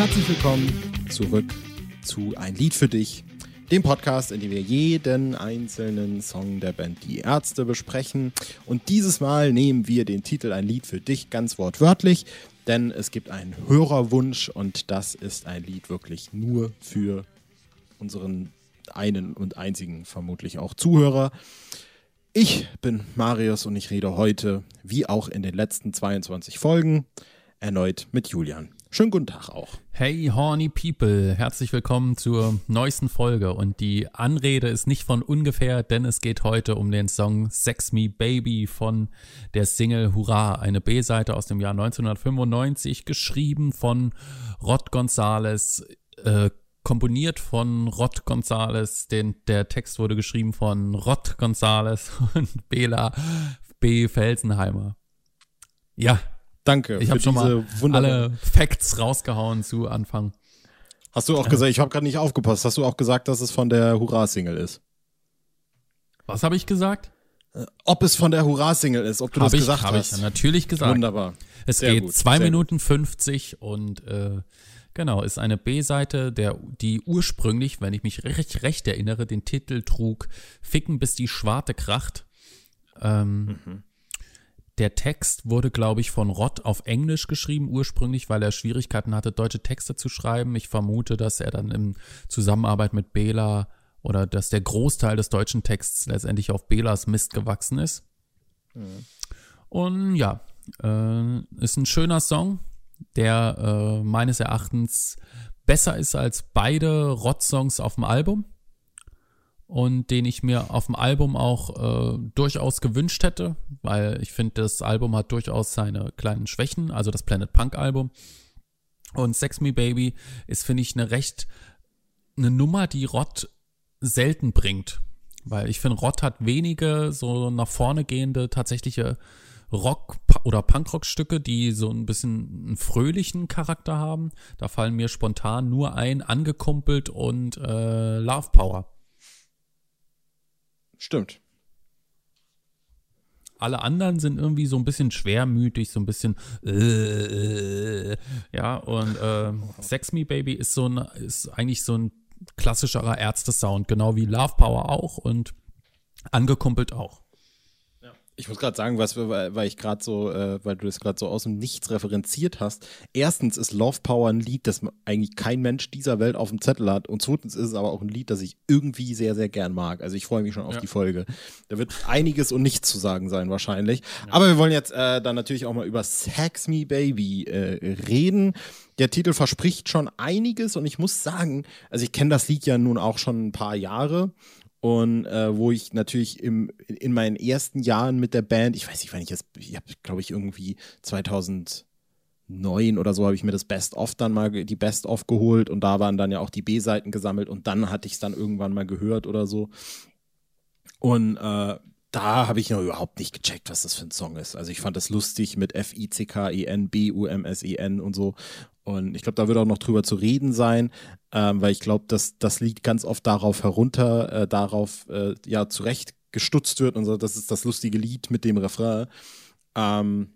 Herzlich willkommen zurück zu Ein Lied für dich, dem Podcast, in dem wir jeden einzelnen Song der Band Die Ärzte besprechen. Und dieses Mal nehmen wir den Titel Ein Lied für dich ganz wortwörtlich, denn es gibt einen Hörerwunsch und das ist ein Lied wirklich nur für unseren einen und einzigen vermutlich auch Zuhörer. Ich bin Marius und ich rede heute, wie auch in den letzten 22 Folgen, erneut mit Julian. Schönen guten Tag auch. Hey Horny People, herzlich willkommen zur neuesten Folge und die Anrede ist nicht von ungefähr, denn es geht heute um den Song Sex Me Baby von der Single Hurra, eine B-Seite aus dem Jahr 1995, geschrieben von Rod Gonzales, äh, komponiert von Rod Gonzales, den, der Text wurde geschrieben von Rod Gonzales und Bela B. Felsenheimer. Ja, Danke. Ich habe schon mal alle Facts rausgehauen zu Anfang. Hast du auch gesagt, ich habe gerade nicht aufgepasst, hast du auch gesagt, dass es von der Hurra-Single ist? Was habe ich gesagt? Äh, ob es von der Hurra-Single ist, ob du hab das ich, gesagt hab hast. Habe ich natürlich gesagt. Wunderbar. Es Sehr geht 2 Minuten 50 und äh, genau, ist eine B-Seite, der die ursprünglich, wenn ich mich recht, recht erinnere, den Titel trug Ficken bis die Schwarte kracht. Ähm, mhm. Der Text wurde, glaube ich, von Rott auf Englisch geschrieben ursprünglich, weil er Schwierigkeiten hatte, deutsche Texte zu schreiben. Ich vermute, dass er dann in Zusammenarbeit mit Bela oder dass der Großteil des deutschen Texts letztendlich auf Belas Mist gewachsen ist. Mhm. Und ja, äh, ist ein schöner Song, der äh, meines Erachtens besser ist als beide Rott-Songs auf dem Album und den ich mir auf dem Album auch äh, durchaus gewünscht hätte, weil ich finde, das Album hat durchaus seine kleinen Schwächen, also das Planet Punk Album. Und Sex Me Baby ist, finde ich, eine recht, eine Nummer, die Rott selten bringt. Weil ich finde, Rott hat wenige so nach vorne gehende tatsächliche Rock- oder Punkrock-Stücke, die so ein bisschen einen fröhlichen Charakter haben. Da fallen mir spontan nur ein, angekumpelt und äh, Love Power. Stimmt. Alle anderen sind irgendwie so ein bisschen schwermütig, so ein bisschen äh, ja und äh, Sex Me Baby ist so ein ist eigentlich so ein klassischerer Ärzte-Sound, genau wie Love Power auch und angekumpelt auch. Ich muss gerade sagen, was, weil ich gerade so, äh, weil du das gerade so aus dem Nichts referenziert hast. Erstens ist Love Power ein Lied, das eigentlich kein Mensch dieser Welt auf dem Zettel hat. Und zweitens ist es aber auch ein Lied, das ich irgendwie sehr, sehr gern mag. Also ich freue mich schon auf ja. die Folge. Da wird einiges und nichts zu sagen sein, wahrscheinlich. Ja. Aber wir wollen jetzt äh, dann natürlich auch mal über Sex Me Baby äh, reden. Der Titel verspricht schon einiges und ich muss sagen, also ich kenne das Lied ja nun auch schon ein paar Jahre und äh, wo ich natürlich im, in meinen ersten Jahren mit der Band, ich weiß nicht, wann ich das, ich habe, glaube ich, irgendwie 2009 oder so habe ich mir das Best-of dann mal, die Best-of geholt und da waren dann ja auch die B-Seiten gesammelt und dann hatte ich es dann irgendwann mal gehört oder so. Und äh, da habe ich noch überhaupt nicht gecheckt, was das für ein Song ist. Also ich fand das lustig mit F-I-C-K-E-N, B-U-M-S-E-N und so. Und ich glaube, da wird auch noch drüber zu reden sein, ähm, weil ich glaube, dass das Lied ganz oft darauf herunter, äh, darauf äh, ja zurecht gestutzt wird und so, das ist das lustige Lied mit dem Refrain. Ähm,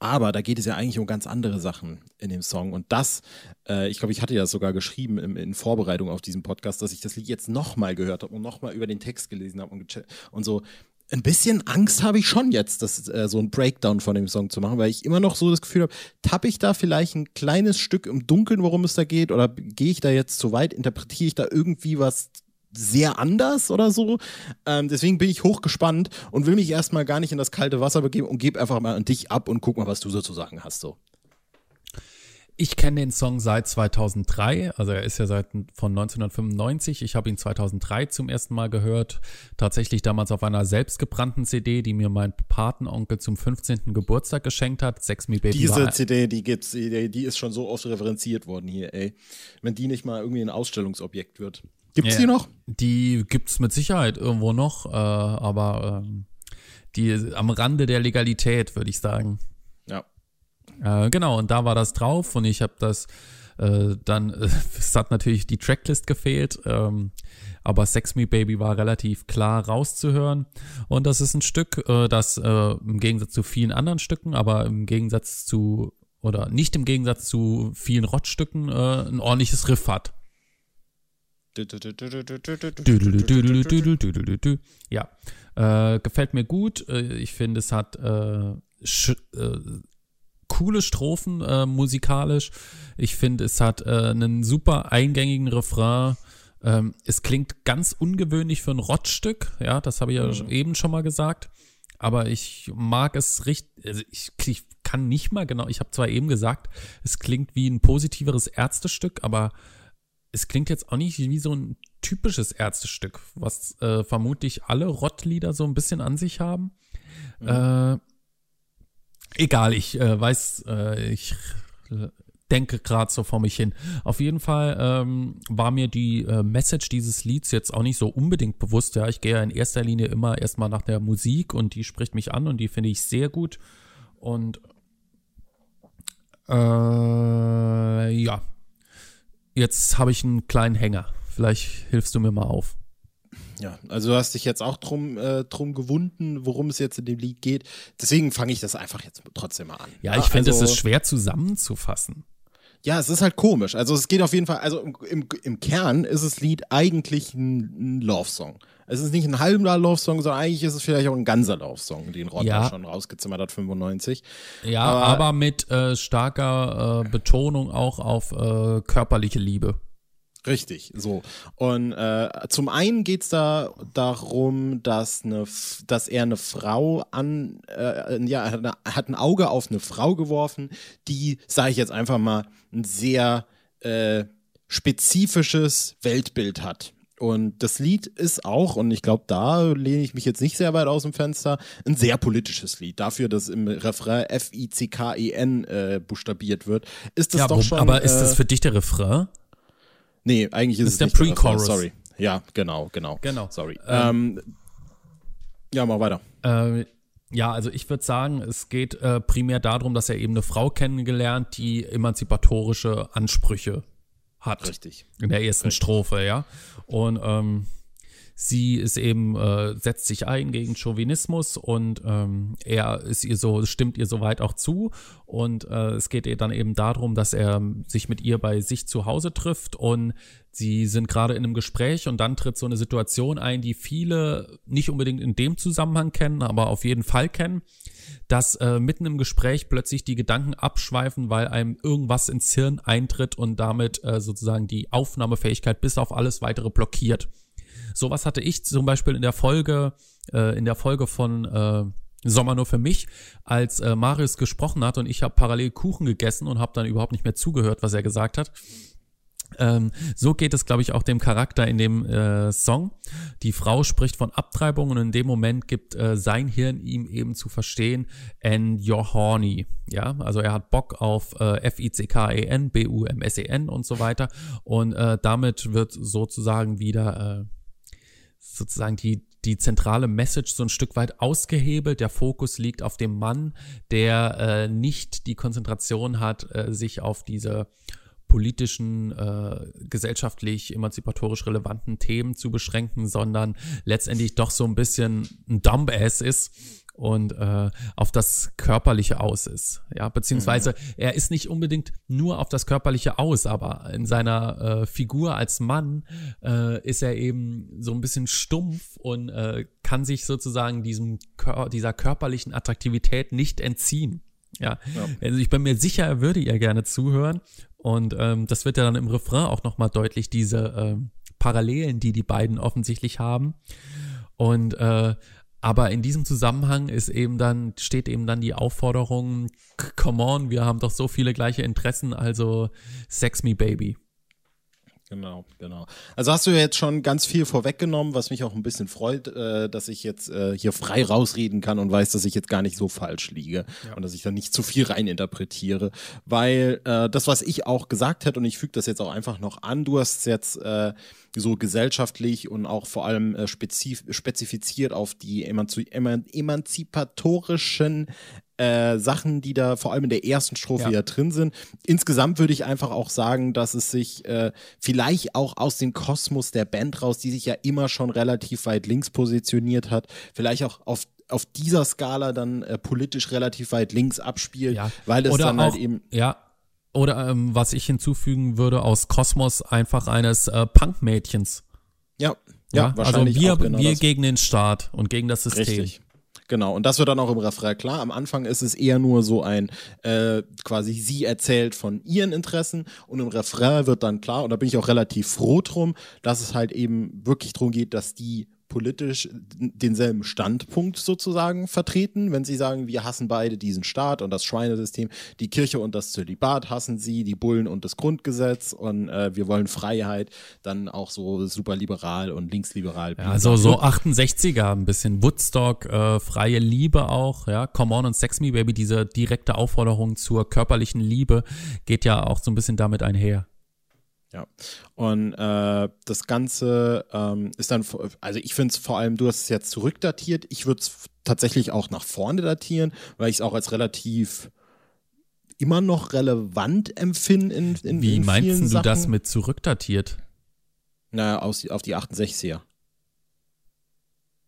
aber da geht es ja eigentlich um ganz andere Sachen in dem Song. Und das, äh, ich glaube, ich hatte ja sogar geschrieben in, in, Vorbereitung auf diesen Podcast, dass ich das Lied jetzt nochmal gehört habe und nochmal über den Text gelesen habe und, und so ein bisschen Angst habe ich schon jetzt, das, äh, so ein Breakdown von dem Song zu machen, weil ich immer noch so das Gefühl habe, tappe ich da vielleicht ein kleines Stück im Dunkeln, worum es da geht, oder gehe ich da jetzt zu weit, interpretiere ich da irgendwie was sehr anders oder so. Ähm, deswegen bin ich hochgespannt und will mich erstmal gar nicht in das kalte Wasser begeben und gebe einfach mal an dich ab und guck mal, was du sozusagen hast. So. Ich kenne den Song seit 2003, also er ist ja seit von 1995. Ich habe ihn 2003 zum ersten Mal gehört, tatsächlich damals auf einer selbstgebrannten CD, die mir mein Patenonkel zum 15. Geburtstag geschenkt hat. Sex Me Baby. Diese CD, die gibt's, die, die ist schon so oft referenziert worden hier, ey. Wenn die nicht mal irgendwie ein Ausstellungsobjekt wird. Gibt's ja, die noch? Die gibt's mit Sicherheit irgendwo noch, äh, aber äh, die am Rande der Legalität, würde ich sagen. Äh, genau, und da war das drauf und ich habe das äh, dann, äh, es hat natürlich die Tracklist gefehlt, ähm, aber Sex Me Baby war relativ klar rauszuhören. Und das ist ein Stück, äh, das äh, im Gegensatz zu vielen anderen Stücken, aber im Gegensatz zu oder nicht im Gegensatz zu vielen Rottstücken ein ordentliches Riff hat. Ja, äh, gefällt mir gut. Ich finde, es hat äh, äh, coole Strophen äh, musikalisch. Ich finde, es hat äh, einen super eingängigen Refrain. Ähm, es klingt ganz ungewöhnlich für ein Rottstück. Ja, das habe ich ja mhm. eben schon mal gesagt. Aber ich mag es richtig. Also ich, ich kann nicht mal genau. Ich habe zwar eben gesagt, es klingt wie ein positiveres Ärztestück, aber es klingt jetzt auch nicht wie so ein typisches Ärztestück, was äh, vermutlich alle Rottlieder so ein bisschen an sich haben. Mhm. Äh, egal, ich äh, weiß, äh, ich denke gerade so vor mich hin. Auf jeden Fall ähm, war mir die äh, Message dieses Lieds jetzt auch nicht so unbedingt bewusst. Ja, ich gehe ja in erster Linie immer erstmal nach der Musik und die spricht mich an und die finde ich sehr gut. Und äh, ja, jetzt habe ich einen kleinen Hänger. Vielleicht hilfst du mir mal auf. Ja, also du hast dich jetzt auch drum, äh, drum gewunden, worum es jetzt in dem Lied geht. Deswegen fange ich das einfach jetzt trotzdem mal an. Ja, ich finde, also, es ist schwer zusammenzufassen. Ja, es ist halt komisch. Also es geht auf jeden Fall, also im, im Kern ist das Lied eigentlich ein, ein Love-Song. Es ist nicht ein halber Love-Song, sondern eigentlich ist es vielleicht auch ein ganzer Love-Song, den Rotter ja. schon rausgezimmert hat, 95. Ja, aber, aber mit äh, starker äh, Betonung auch auf äh, körperliche Liebe. Richtig, so. Und äh, zum einen geht es da darum, dass, eine, dass er eine Frau an, äh, ja, hat ein Auge auf eine Frau geworfen, die, sage ich jetzt einfach mal, ein sehr äh, spezifisches Weltbild hat. Und das Lied ist auch, und ich glaube, da lehne ich mich jetzt nicht sehr weit aus dem Fenster, ein sehr politisches Lied. Dafür, dass im Refrain F-I-C-K-E-N äh, buchstabiert wird, ist das ja, doch schon. Aber ist das äh, für dich der Refrain? Nee, eigentlich ist das es der Pre-Chorus. Sorry. Ja, genau, genau. Genau. Sorry. Ähm, ähm, ja, mal weiter. Äh, ja, also ich würde sagen, es geht äh, primär darum, dass er eben eine Frau kennengelernt, die emanzipatorische Ansprüche hat. Richtig. In der ersten Richtig. Strophe, ja. Und ähm, sie ist eben, äh, setzt sich ein gegen Chauvinismus und ähm, er ist ihr so, stimmt ihr soweit auch zu. Und äh, es geht ihr dann eben darum, dass er sich mit ihr bei sich zu Hause trifft und sie sind gerade in einem Gespräch und dann tritt so eine Situation ein, die viele nicht unbedingt in dem Zusammenhang kennen, aber auf jeden Fall kennen, dass äh, mitten im Gespräch plötzlich die Gedanken abschweifen, weil einem irgendwas ins Hirn eintritt und damit äh, sozusagen die Aufnahmefähigkeit bis auf alles weitere blockiert. Sowas hatte ich zum Beispiel in der Folge, äh, in der Folge von äh, Sommer nur für mich, als äh, Marius gesprochen hat und ich habe parallel Kuchen gegessen und habe dann überhaupt nicht mehr zugehört, was er gesagt hat. Ähm, so geht es, glaube ich, auch dem Charakter in dem äh, Song. Die Frau spricht von Abtreibung und in dem Moment gibt äh, sein Hirn ihm eben zu verstehen, and you're horny. Ja, also er hat Bock auf äh, F-I-C-K-E-N, B-U-M-S-E-N und so weiter. Und äh, damit wird sozusagen wieder äh, sozusagen die, die zentrale Message so ein Stück weit ausgehebelt. Der Fokus liegt auf dem Mann, der äh, nicht die Konzentration hat, äh, sich auf diese politischen, äh, gesellschaftlich, emanzipatorisch relevanten Themen zu beschränken, sondern letztendlich doch so ein bisschen ein Dumbass ist und äh, auf das Körperliche aus ist. Ja, beziehungsweise mhm. er ist nicht unbedingt nur auf das Körperliche aus, aber in seiner äh, Figur als Mann äh, ist er eben so ein bisschen stumpf und äh, kann sich sozusagen diesem Kör dieser körperlichen Attraktivität nicht entziehen. Ja. ja. also ich bin mir sicher, er würde ihr gerne zuhören und ähm, das wird ja dann im Refrain auch nochmal deutlich, diese äh, Parallelen, die die beiden offensichtlich haben. Und äh, aber in diesem Zusammenhang ist eben dann, steht eben dann die Aufforderung, come on, wir haben doch so viele gleiche Interessen, also sex me baby. Genau, genau. Also hast du ja jetzt schon ganz viel vorweggenommen, was mich auch ein bisschen freut, äh, dass ich jetzt äh, hier frei rausreden kann und weiß, dass ich jetzt gar nicht so falsch liege ja. und dass ich da nicht zu viel reininterpretiere. Weil äh, das, was ich auch gesagt hätte, und ich füge das jetzt auch einfach noch an, du hast jetzt äh, so gesellschaftlich und auch vor allem äh, spezif spezifiziert auf die emanzi emanzipatorischen äh, Sachen, die da vor allem in der ersten Strophe ja. ja drin sind. Insgesamt würde ich einfach auch sagen, dass es sich äh, vielleicht auch aus dem Kosmos der Band raus, die sich ja immer schon relativ weit links positioniert hat, vielleicht auch auf auf dieser Skala dann äh, politisch relativ weit links abspielt, Ja. weil es Oder dann auch, halt eben Ja. Oder ähm, was ich hinzufügen würde, aus Kosmos einfach eines äh, Punkmädchens. ja, ja, also wahrscheinlich wir, auch genau wir das. gegen den Staat und gegen das System. Richtig. Genau, und das wird dann auch im Refrain klar. Am Anfang ist es eher nur so ein, äh, quasi sie erzählt von ihren Interessen und im Refrain wird dann klar, und da bin ich auch relativ froh drum, dass es halt eben wirklich darum geht, dass die politisch denselben Standpunkt sozusagen vertreten, wenn sie sagen, wir hassen beide diesen Staat und das Schweinesystem, die Kirche und das Zölibat hassen sie, die Bullen und das Grundgesetz und äh, wir wollen Freiheit, dann auch so superliberal und linksliberal. Ja, also so 68er, ein bisschen Woodstock, äh, freie Liebe auch, ja, Come on und Sex Me Baby, diese direkte Aufforderung zur körperlichen Liebe geht ja auch so ein bisschen damit einher. Ja, und äh, das Ganze ähm, ist dann, also ich finde es vor allem, du hast es jetzt zurückdatiert, ich würde es tatsächlich auch nach vorne datieren, weil ich es auch als relativ immer noch relevant empfinde in, in Wie in meinst du Sachen. das mit zurückdatiert? Naja, aus, auf die 68er.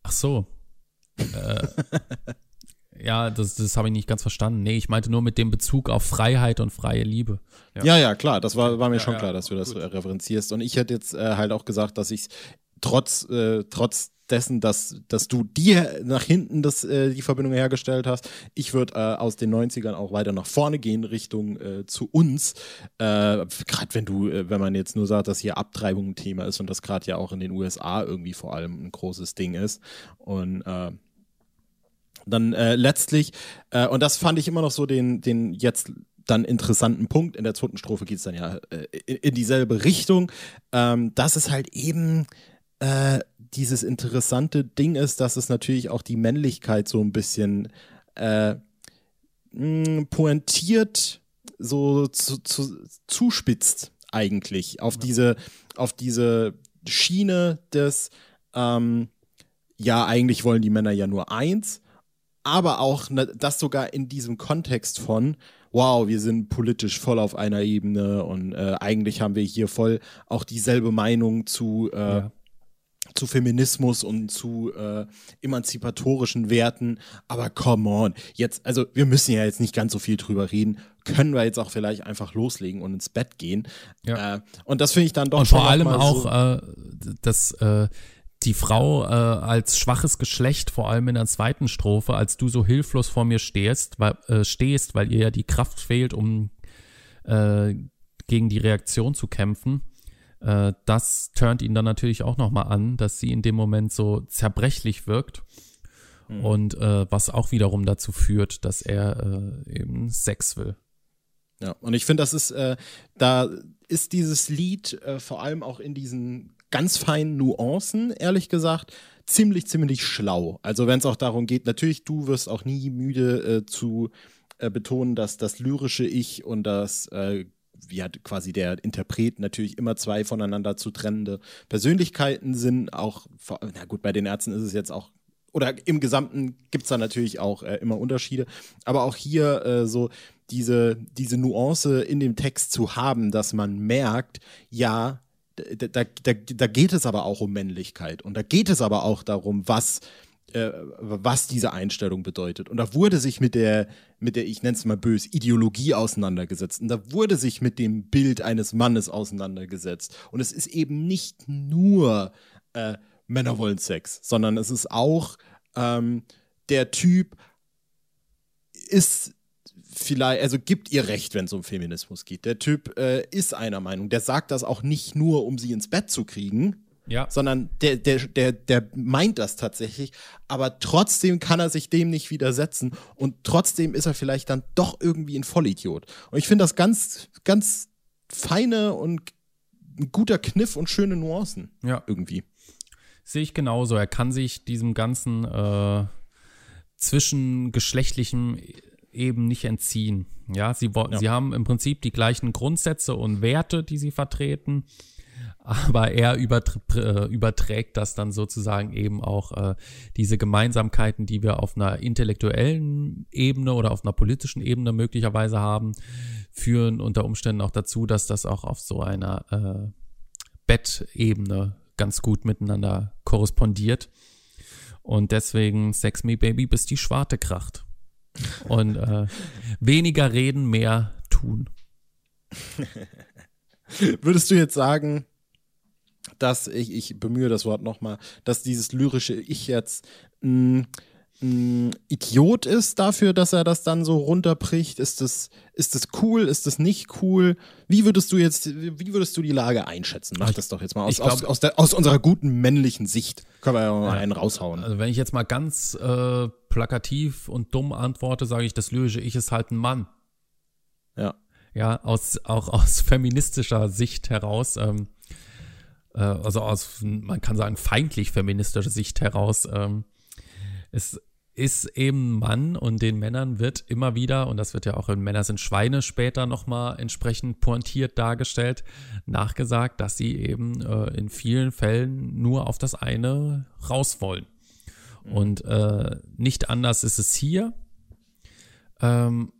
Ach so. äh, ja, das, das habe ich nicht ganz verstanden. Nee, ich meinte nur mit dem Bezug auf Freiheit und freie Liebe. Ja. Ja, ja, klar, das war, war mir schon ja, klar, dass du das referenzierst. Und ich hätte jetzt äh, halt auch gesagt, dass ich trotz, äh, trotz dessen, dass, dass du dir nach hinten das, äh, die Verbindung hergestellt hast, ich würde äh, aus den 90ern auch weiter nach vorne gehen, Richtung äh, zu uns. Äh, gerade wenn du, äh, wenn man jetzt nur sagt, dass hier Abtreibung ein Thema ist und das gerade ja auch in den USA irgendwie vor allem ein großes Ding ist. Und äh, dann äh, letztlich, äh, und das fand ich immer noch so den, den jetzt dann interessanten Punkt. In der zweiten Strophe geht es dann ja äh, in, in dieselbe Richtung. Ähm, dass es halt eben äh, dieses interessante Ding ist, dass es natürlich auch die Männlichkeit so ein bisschen äh, mh, pointiert, so zu, zu, zuspitzt eigentlich auf diese, auf diese Schiene des ähm, ja, eigentlich wollen die Männer ja nur eins, aber auch ne, das sogar in diesem Kontext von, wow, wir sind politisch voll auf einer Ebene und äh, eigentlich haben wir hier voll auch dieselbe Meinung zu, äh, Ja. zu Feminismus und zu äh, emanzipatorischen Werten. Aber come on, jetzt, also wir müssen ja jetzt nicht ganz so viel drüber reden. Können wir jetzt auch vielleicht einfach loslegen und ins Bett gehen? Ja. Äh, und das finde ich dann doch Und vor allem auch, so, äh, dass äh, die Frau äh, als schwaches Geschlecht, vor allem in der zweiten Strophe, als du so hilflos vor mir stehst, weil, äh, stehst, weil ihr ja die Kraft fehlt, um äh, gegen die Reaktion zu kämpfen, äh, das turnt ihn dann natürlich auch nochmal an, dass sie in dem Moment so zerbrechlich wirkt. Hm. Und äh, was auch wiederum dazu führt, dass er äh, eben Sex will. Ja, und ich finde, das ist, äh, da ist dieses Lied äh, vor allem auch in diesen ganz feinen Nuancen, ehrlich gesagt, ziemlich, ziemlich schlau. Also wenn es auch darum geht, natürlich, du wirst auch nie müde äh, zu äh, betonen, dass das lyrische Ich und das äh, hat quasi der Interpret natürlich immer zwei voneinander zu trennende Persönlichkeiten sind. Auch, na gut, bei den Ärzten ist es jetzt auch, oder im Gesamten gibt es da natürlich auch äh, immer Unterschiede. Aber auch hier äh, so diese, diese Nuance in dem Text zu haben, dass man merkt, ja, da, da, da, geht es aber auch um Männlichkeit und da geht es aber auch darum, was, äh, was diese Einstellung bedeutet. Und da wurde sich mit der, mit der, ich nenne es mal böse, Ideologie auseinandergesetzt. Und da wurde sich mit dem Bild eines Mannes auseinandergesetzt. Und es ist eben nicht nur äh, Männer wollen Sex, sondern es ist auch ähm, der Typ ist vielleicht, also gibt ihr recht, wenn es um Feminismus geht. Der Typ äh, ist einer Meinung. Der sagt das auch nicht nur, um sie ins Bett zu kriegen, Ja. sondern der, der, der, der meint das tatsächlich, aber trotzdem kann er sich dem nicht widersetzen und trotzdem ist er vielleicht dann doch irgendwie ein Vollidiot. Und ich finde das ganz, ganz feine und ein guter Kniff und schöne Nuancen Ja. irgendwie. Sehe ich genauso. Er kann sich diesem ganzen äh, zwischengeschlechtlichen eben nicht entziehen. Ja, sie, Ja. sie haben im Prinzip die gleichen Grundsätze und Werte, die sie vertreten, aber er übertr äh, überträgt das dann sozusagen eben auch äh, diese Gemeinsamkeiten, die wir auf einer intellektuellen Ebene oder auf einer politischen Ebene möglicherweise haben, führen unter Umständen auch dazu, dass das auch auf so einer äh, Bettebene ganz gut miteinander korrespondiert. Und deswegen Sex Me Baby, bis die Schwarte kracht. Und äh, weniger reden, mehr tun. Würdest du jetzt sagen, dass ich, ich bemühe das Wort nochmal, dass dieses lyrische Ich jetzt mh, mh, Idiot ist dafür, dass er das dann so runterbricht? Ist das, ist das cool? Ist das nicht cool? Wie würdest du jetzt, wie würdest du die Lage einschätzen? Mach das doch jetzt mal aus, glaub, aus, aus, der, aus, unserer guten männlichen Sicht. Können wir ja mal einen raushauen. Also wenn ich jetzt mal ganz äh, plakativ und dumm antworte, sage ich, das lyrische Ich ist halt ein Mann. Ja. Ja, aus, auch aus feministischer Sicht heraus. Ähm, äh, also aus, man kann sagen, feindlich feministischer Sicht heraus. Ähm, es ist eben Mann und den Männern wird immer wieder, und das wird ja auch in Männer sind Schweine später nochmal entsprechend pointiert dargestellt, nachgesagt, dass sie eben äh, in vielen Fällen nur auf das eine raus wollen. Mhm. Und äh, nicht anders ist es hier. Ähm,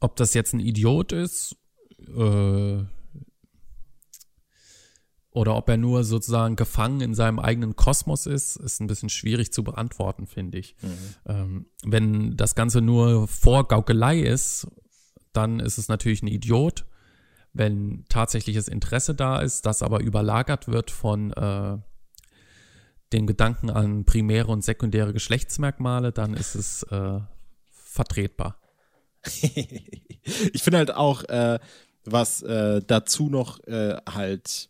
ob das jetzt ein Idiot ist, äh, oder ob er nur sozusagen gefangen in seinem eigenen Kosmos ist, ist ein bisschen schwierig zu beantworten, finde ich. Mhm. Ähm, wenn das Ganze nur Vorgaukelei ist, dann ist es natürlich ein Idiot. Wenn tatsächliches Interesse da ist, das aber überlagert wird von äh, dem Gedanken an primäre und sekundäre Geschlechtsmerkmale, dann ist es äh, vertretbar. ich finde halt auch, äh, was äh, dazu noch äh, halt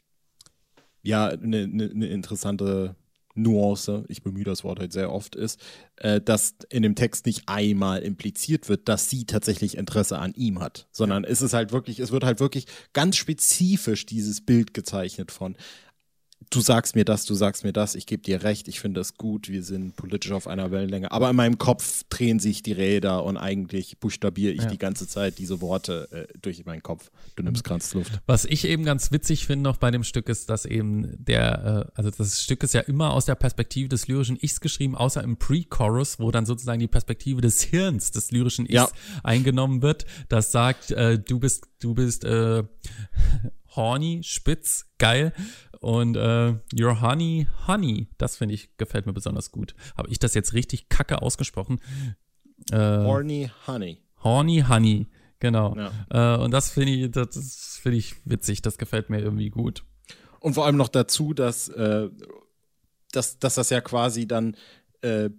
ja eine ne, ne interessante Nuance, ich bemühe das Wort halt sehr oft, ist, äh, dass in dem Text nicht einmal impliziert wird, dass sie tatsächlich Interesse an ihm hat, sondern es ist halt wirklich, es wird halt wirklich ganz spezifisch dieses Bild gezeichnet von, du sagst mir das, du sagst mir das, ich gebe dir recht, ich finde das gut, wir sind politisch auf einer Wellenlänge. Aber in meinem Kopf drehen sich die Räder und eigentlich buchstabiere ich ja. die ganze Zeit diese Worte äh, durch meinen Kopf. Du nimmst Kranzluft. Was ich eben ganz witzig finde noch bei dem Stück ist, dass eben der, äh, also das Stück ist ja immer aus der Perspektive des lyrischen Ichs geschrieben, außer im Pre-Chorus, wo dann sozusagen die Perspektive des Hirns des lyrischen Ichs ja. eingenommen wird, das sagt, äh, du bist, du bist äh, horny, spitz, geil und äh, Your Honey, Honey, das finde ich, gefällt mir besonders gut. Habe ich das jetzt richtig kacke ausgesprochen? Äh, Horny Honey. Horny Honey, genau. Ja. Äh, und das finde ich, das, finde ich witzig, das gefällt mir irgendwie gut. Und vor allem noch dazu, dass, äh, dass, dass das ja quasi dann äh,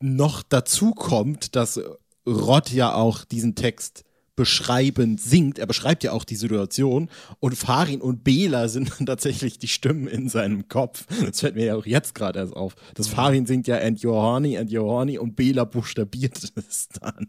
noch dazu kommt, dass Rod ja auch diesen Text beschreibend singt. Er beschreibt ja auch die Situation und Farin und Bela sind dann tatsächlich die Stimmen in seinem Kopf. Das fällt mir ja auch jetzt gerade erst auf. Das Farin singt ja and you're horny and you're horny und Bela buchstabiert es dann.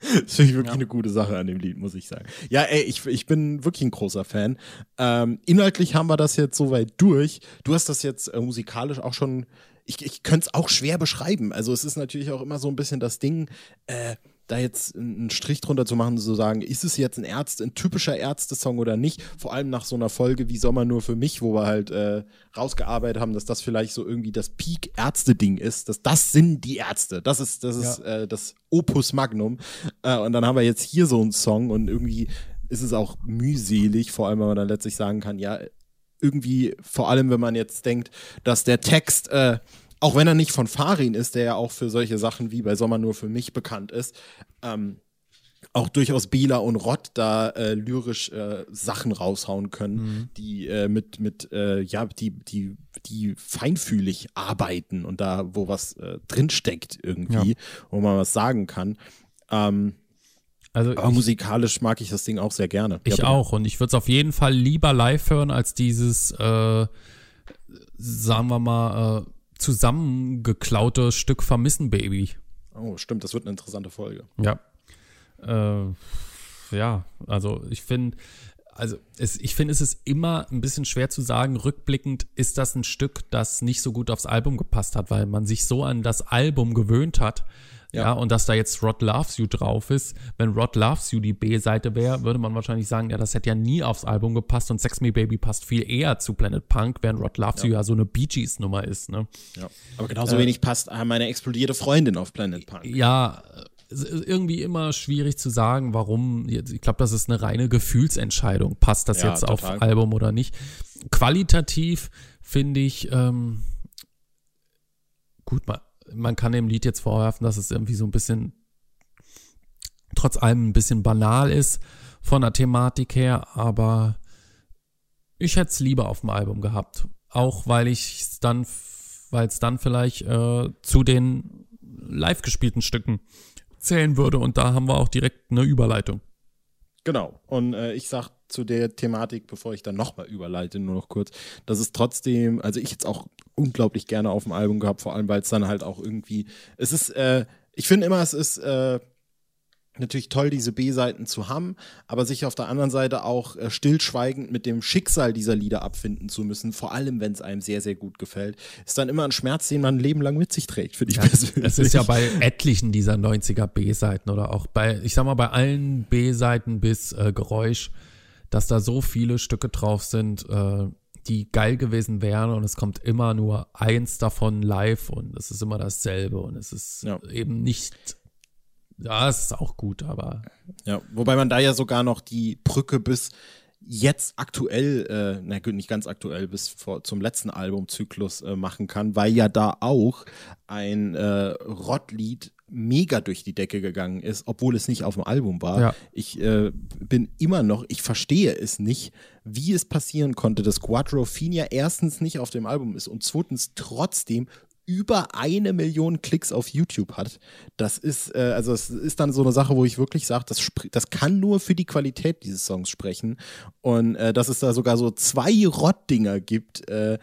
Das finde ich wirklich ja. eine gute Sache an dem Lied, muss ich sagen. Ja, ey, ich, ich bin wirklich ein großer Fan. Ähm, inhaltlich haben wir das jetzt soweit durch. Du hast das jetzt äh, musikalisch auch schon. Ich, ich könnte es auch schwer beschreiben. Also, es ist natürlich auch immer so ein bisschen das Ding. Äh, da jetzt einen Strich drunter zu machen, zu sagen, ist es jetzt ein Ärzte, ein typischer Ärzte-Song oder nicht? Vor allem nach so einer Folge wie Sommer nur für mich, wo wir halt äh, rausgearbeitet haben, dass das vielleicht so irgendwie das Peak-Ärzte-Ding ist. Dass das sind die Ärzte. Das ist, das ist ja. äh, das Opus Magnum. Äh, und dann haben wir jetzt hier so einen Song und irgendwie ist es auch mühselig, vor allem, wenn man dann letztlich sagen kann, ja, irgendwie, vor allem, wenn man jetzt denkt, dass der Text äh, auch wenn er nicht von Farin ist, der ja auch für solche Sachen wie bei Sommer nur für mich bekannt ist, ähm, auch durchaus Bela und Rott da äh, lyrisch äh, Sachen raushauen können, mhm. die äh, mit, mit äh, ja, die, die, die feinfühlig arbeiten und da, wo was äh, drinsteckt irgendwie, ja. wo man was sagen kann. Ähm, also aber ich, musikalisch mag ich das Ding auch sehr gerne. Ich ja, auch und ich würde es auf jeden Fall lieber live hören als dieses, äh, sagen wir mal, äh, zusammengeklaute Stück Vermissen Baby. Oh, stimmt, das wird eine interessante Folge. Ja. Äh, ja, also ich finde, also es, ich finde, es ist immer ein bisschen schwer zu sagen, rückblickend ist das ein Stück, das nicht so gut aufs Album gepasst hat, weil man sich so an das Album gewöhnt hat, ja. ja. und dass da jetzt Rod Loves You drauf ist. Wenn Rod Loves You die B-Seite wäre, würde man wahrscheinlich sagen, ja, das hätte ja nie aufs Album gepasst und Sex Me Baby passt viel eher zu Planet Punk, während Rod Loves ja. You ja so eine Bee Gees Nummer ist, ne? Ja. Aber genauso äh, wenig passt meine explodierte Freundin auf Planet Punk. Ja, irgendwie immer schwierig zu sagen, warum. Ich glaube, das ist eine reine Gefühlsentscheidung. Passt das ja, jetzt total. auf Album oder nicht? Qualitativ finde ich, ähm, gut, man, man kann dem Lied jetzt vorwerfen, dass es irgendwie so ein bisschen, trotz allem ein bisschen banal ist von der Thematik her, aber ich hätte es lieber auf dem Album gehabt. Auch weil ich es dann, weil es dann vielleicht äh, zu den live gespielten Stücken zählen würde und da haben wir auch direkt eine Überleitung. Genau. Und äh, ich sag zu der Thematik, bevor ich dann nochmal überleite, nur noch kurz, dass es trotzdem, also ich jetzt auch unglaublich gerne auf dem Album gehabt, vor allem weil es dann halt auch irgendwie, es ist, äh, ich finde immer, es ist äh, natürlich toll, diese B-Seiten zu haben, aber sich auf der anderen Seite auch äh, stillschweigend mit dem Schicksal dieser Lieder abfinden zu müssen, vor allem wenn es einem sehr, sehr gut gefällt, ist dann immer ein Schmerz, den man ein Leben lang mit sich trägt, für dich ja, persönlich. Es ist ja bei etlichen dieser 90er B-Seiten oder auch bei, ich sag mal, bei allen B-Seiten bis äh, Geräusch, dass da so viele Stücke drauf sind, äh, die geil gewesen wären und es kommt immer nur eins davon live und es ist immer dasselbe und es ist ja. eben nicht ja, es ist auch gut, aber. Ja, wobei man da ja sogar noch die Brücke bis jetzt aktuell, äh, na gut, nicht ganz aktuell, bis vor, zum letzten Albumzyklus äh, machen kann, weil ja da auch ein äh, Rottlied mega durch die Decke gegangen ist, obwohl es nicht auf dem Album war. Ja. Ich äh, bin immer noch, ich verstehe es nicht, wie es passieren konnte, dass Quadrophenia erstens nicht auf dem Album ist und zweitens trotzdem über eine Million Klicks auf YouTube hat. Das ist, äh, also es ist dann so eine Sache, wo ich wirklich sage, das, das kann nur für die Qualität dieses Songs sprechen. Und äh, dass es da sogar so zwei Rottdinger gibt, äh,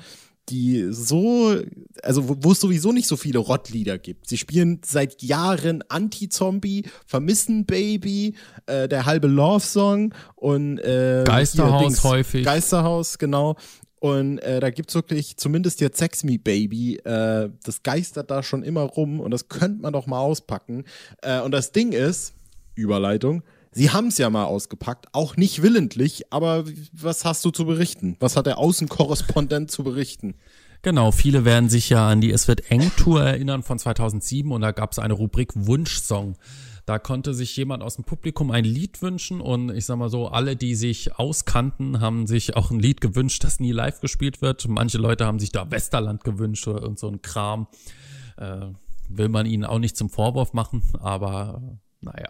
die so, also wo es sowieso nicht so viele Rottlieder gibt. Sie spielen seit Jahren Anti-Zombie, Vermissen Baby, äh, der halbe Love-Song und äh, Geisterhaus häufig. Geisterhaus, genau. Und äh, da gibt es wirklich, zumindest jetzt Sex Me Baby, äh, das geistert da schon immer rum und das könnte man doch mal auspacken. Äh, und das Ding ist, Überleitung, sie haben es ja mal ausgepackt, auch nicht willentlich, aber was hast du zu berichten? Was hat der Außenkorrespondent zu berichten? Genau, viele werden sich ja an die Es wird eng Tour erinnern von 2007 und da gab es eine Rubrik Wunschsong. Da konnte sich jemand aus dem Publikum ein Lied wünschen und ich sag mal so, alle, die sich auskannten, haben sich auch ein Lied gewünscht, das nie live gespielt wird. Manche Leute haben sich da Westerland gewünscht oder irgend so ein Kram. Äh, will man ihnen auch nicht zum Vorwurf machen, aber naja.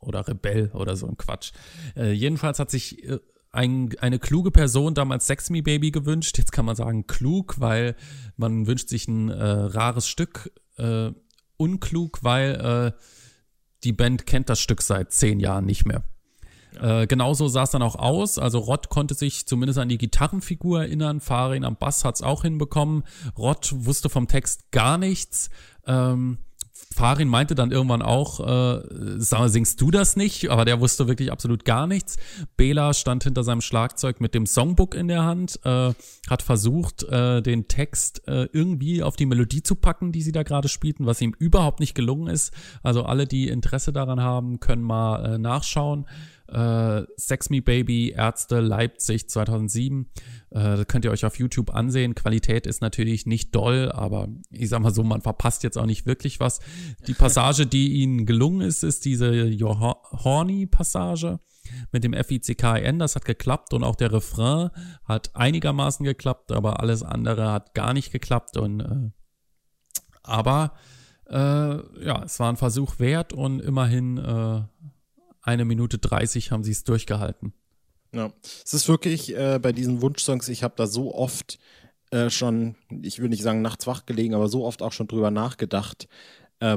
Oder Rebell oder so ein Quatsch. Äh, jedenfalls hat sich äh, ein, eine kluge Person damals Sex Me Baby gewünscht. Jetzt kann man sagen klug, weil man wünscht sich ein äh, rares Stück. Äh, unklug, weil äh, die Band kennt das Stück seit zehn Jahren nicht mehr. Ja. Äh, genauso sah es dann auch aus. Also Rott konnte sich zumindest an die Gitarrenfigur erinnern. Farin am Bass hat es auch hinbekommen. Rott wusste vom Text gar nichts. Ähm, Farin meinte dann irgendwann auch, äh, sag, singst du das nicht? Aber der wusste wirklich absolut gar nichts. Bela stand hinter seinem Schlagzeug mit dem Songbook in der Hand, äh, hat versucht, äh, den Text äh, irgendwie auf die Melodie zu packen, die sie da gerade spielten, was ihm überhaupt nicht gelungen ist. Also alle, die Interesse daran haben, können mal äh, nachschauen. Äh, Sex Me Baby, Ärzte, Leipzig 2007. Äh, das könnt ihr euch auf YouTube ansehen. Qualität ist natürlich nicht doll, aber ich sag mal so, man verpasst jetzt auch nicht wirklich was. Die Passage, die ihnen gelungen ist, ist diese Horny-Passage mit dem F-I-C-K-N. Das hat geklappt und auch der Refrain hat einigermaßen geklappt, aber alles andere hat gar nicht geklappt und äh, aber äh, ja, es war ein Versuch wert und immerhin äh, eine Minute 30 haben sie es durchgehalten. Ja, es ist wirklich äh, bei diesen Wunschsongs, ich habe da so oft äh, schon, ich will nicht sagen nachts wach gelegen, aber so oft auch schon drüber nachgedacht,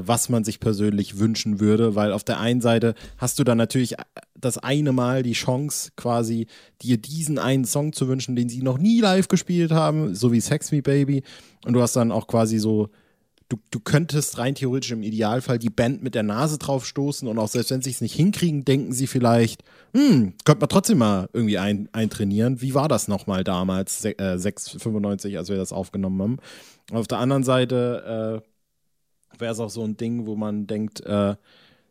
was man sich persönlich wünschen würde, weil auf der einen Seite hast du dann natürlich äh, das eine Mal die Chance, quasi dir diesen einen Song zu wünschen, den sie noch nie live gespielt haben, so wie Sex Me Baby. Und du hast dann auch quasi so du, du könntest rein theoretisch im Idealfall die Band mit der Nase drauf stoßen und auch selbst wenn sie es nicht hinkriegen, denken sie vielleicht, hm, könnte man trotzdem mal irgendwie ein, eintrainieren. Wie war das nochmal damals, äh, 6,95, als wir das aufgenommen haben? Auf der anderen Seite äh, wäre es auch so ein Ding, wo man denkt, äh,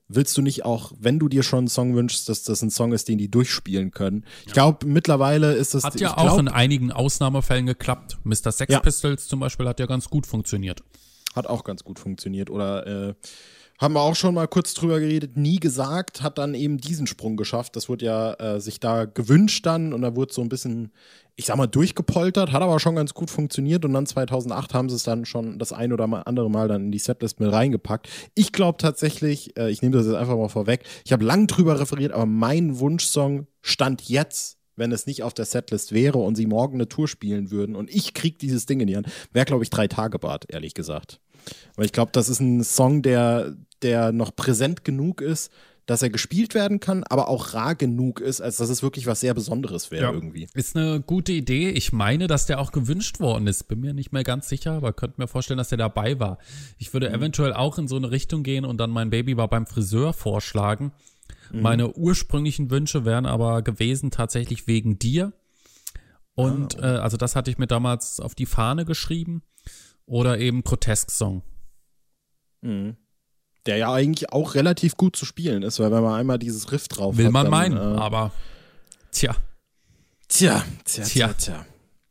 willst du nicht auch, wenn du dir schon einen Song wünschst, dass das ein Song ist, den die durchspielen können? Ich glaube, mittlerweile ist das. Hat ja auch glaub, in einigen Ausnahmefällen geklappt. Mr. Sex ja. Pistols zum Beispiel hat ja ganz gut funktioniert. Hat auch ganz gut funktioniert. Oder äh, Haben wir auch schon mal kurz drüber geredet, nie gesagt, hat dann eben diesen Sprung geschafft. Das wurde ja äh, sich da gewünscht dann und da wurde so ein bisschen, ich sag mal, durchgepoltert, hat aber schon ganz gut funktioniert und dann 2008 haben sie es dann schon das ein oder andere Mal dann in die Setlist mit reingepackt. Ich glaube tatsächlich, äh, ich nehme das jetzt einfach mal vorweg, ich habe lang drüber referiert, aber mein Wunschsong stand jetzt wenn es nicht auf der Setlist wäre und sie morgen eine Tour spielen würden und ich krieg dieses Ding in die Hand, wäre, glaube ich, drei Tage Bad, ehrlich gesagt. Weil ich glaube, das ist ein Song, der, der noch präsent genug ist, dass er gespielt werden kann, aber auch rar genug ist, als dass es wirklich was sehr Besonderes wäre ja. irgendwie. Ist eine gute Idee. Ich meine, dass der auch gewünscht worden ist. Bin mir nicht mehr ganz sicher, aber könnte mir vorstellen, dass der dabei war. Ich würde mhm. eventuell auch in so eine Richtung gehen und dann mein Baby war beim Friseur vorschlagen. Mhm. Meine ursprünglichen Wünsche wären aber gewesen tatsächlich wegen dir. Und ah, oh. äh, also das hatte ich mir damals auf die Fahne geschrieben. Oder eben Grotesk-Song. Mhm. Der ja eigentlich auch relativ gut zu spielen ist, weil wenn man einmal dieses Riff drauf Will hat. Will man meinen, äh, aber tja. Tja, tja, tja, tja. tja.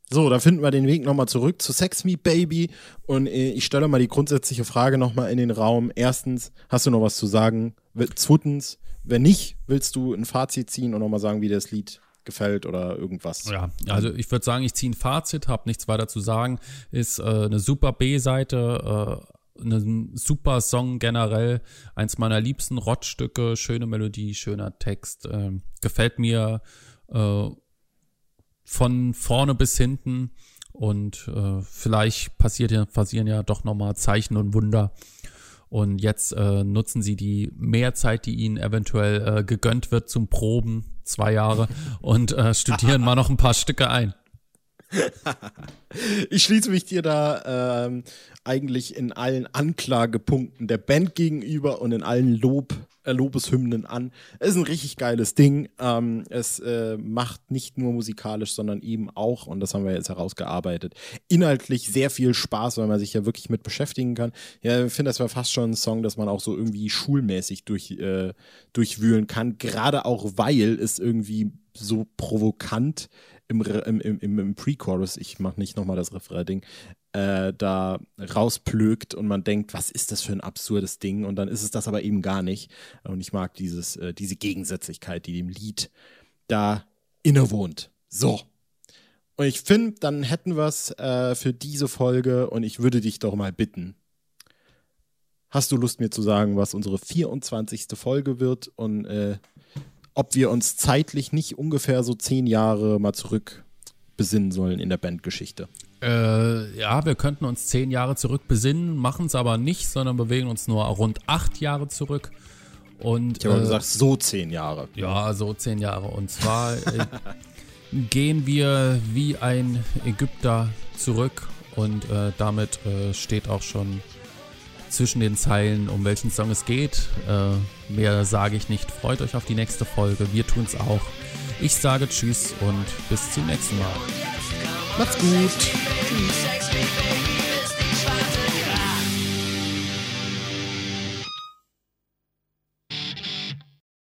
So, da finden wir den Weg nochmal zurück zu Sex Me Baby. Und äh, ich stelle mal die grundsätzliche Frage nochmal in den Raum. Erstens, hast du noch was zu sagen? Zweitens, wenn nicht, willst du ein Fazit ziehen und nochmal sagen, wie das Lied gefällt oder irgendwas. Ja, also ich würde sagen, ich ziehe ein Fazit, habe nichts weiter zu sagen. Ist äh, eine super B-Seite, äh, ein super Song generell, eins meiner liebsten Rottstücke, schöne Melodie, schöner Text, äh, gefällt mir äh, von vorne bis hinten und äh, vielleicht passiert ja, passieren ja doch nochmal Zeichen und Wunder. Und jetzt äh, nutzen sie die Mehrzeit, die ihnen eventuell gegönnt wird zum Proben, zwei Jahre, und äh, studieren mal noch ein paar Stücke ein. ich schließe mich dir da ähm, eigentlich in allen Anklagepunkten der Band gegenüber und in allen Lob, äh, Lobeshymnen an. Es ist ein richtig geiles Ding. Ähm, es äh, macht nicht nur musikalisch, sondern eben auch, und das haben wir jetzt herausgearbeitet, inhaltlich sehr viel Spaß, weil man sich ja wirklich mit beschäftigen kann. Ja, ich finde, das war fast schon ein Song, das man auch so irgendwie schulmäßig durch, äh, durchwühlen kann. Gerade auch, weil es irgendwie so provokant im, im, im, im Pre-Chorus, ich mache nicht nochmal das Refrain-Ding, äh, da rausplögt und man denkt, was ist das für ein absurdes Ding? Und dann ist es das aber eben gar nicht. Und ich mag dieses, äh, diese Gegensätzlichkeit, die dem Lied da innewohnt. So. Und ich finde, dann hätten wir es äh, für diese Folge und ich würde dich doch mal bitten. Hast du Lust, mir zu sagen, was unsere 24. Folge wird und äh, ob wir uns zeitlich nicht ungefähr so zehn Jahre mal zurück besinnen sollen in der Bandgeschichte. Äh, ja, wir könnten uns zehn Jahre zurück besinnen, machen es aber nicht, sondern bewegen uns nur rund acht Jahre zurück. Und, ich habe äh, gesagt, so zehn Jahre. Ja, so zehn Jahre. Und zwar äh, gehen wir wie ein Ägypter zurück und äh, damit äh, steht auch schon zwischen den Zeilen, um welchen Song es geht. Äh, mehr sage ich nicht. Freut euch auf die nächste Folge. Wir tun es auch. Ich sage Tschüss und bis zum nächsten Mal. Macht's gut. Tschüss.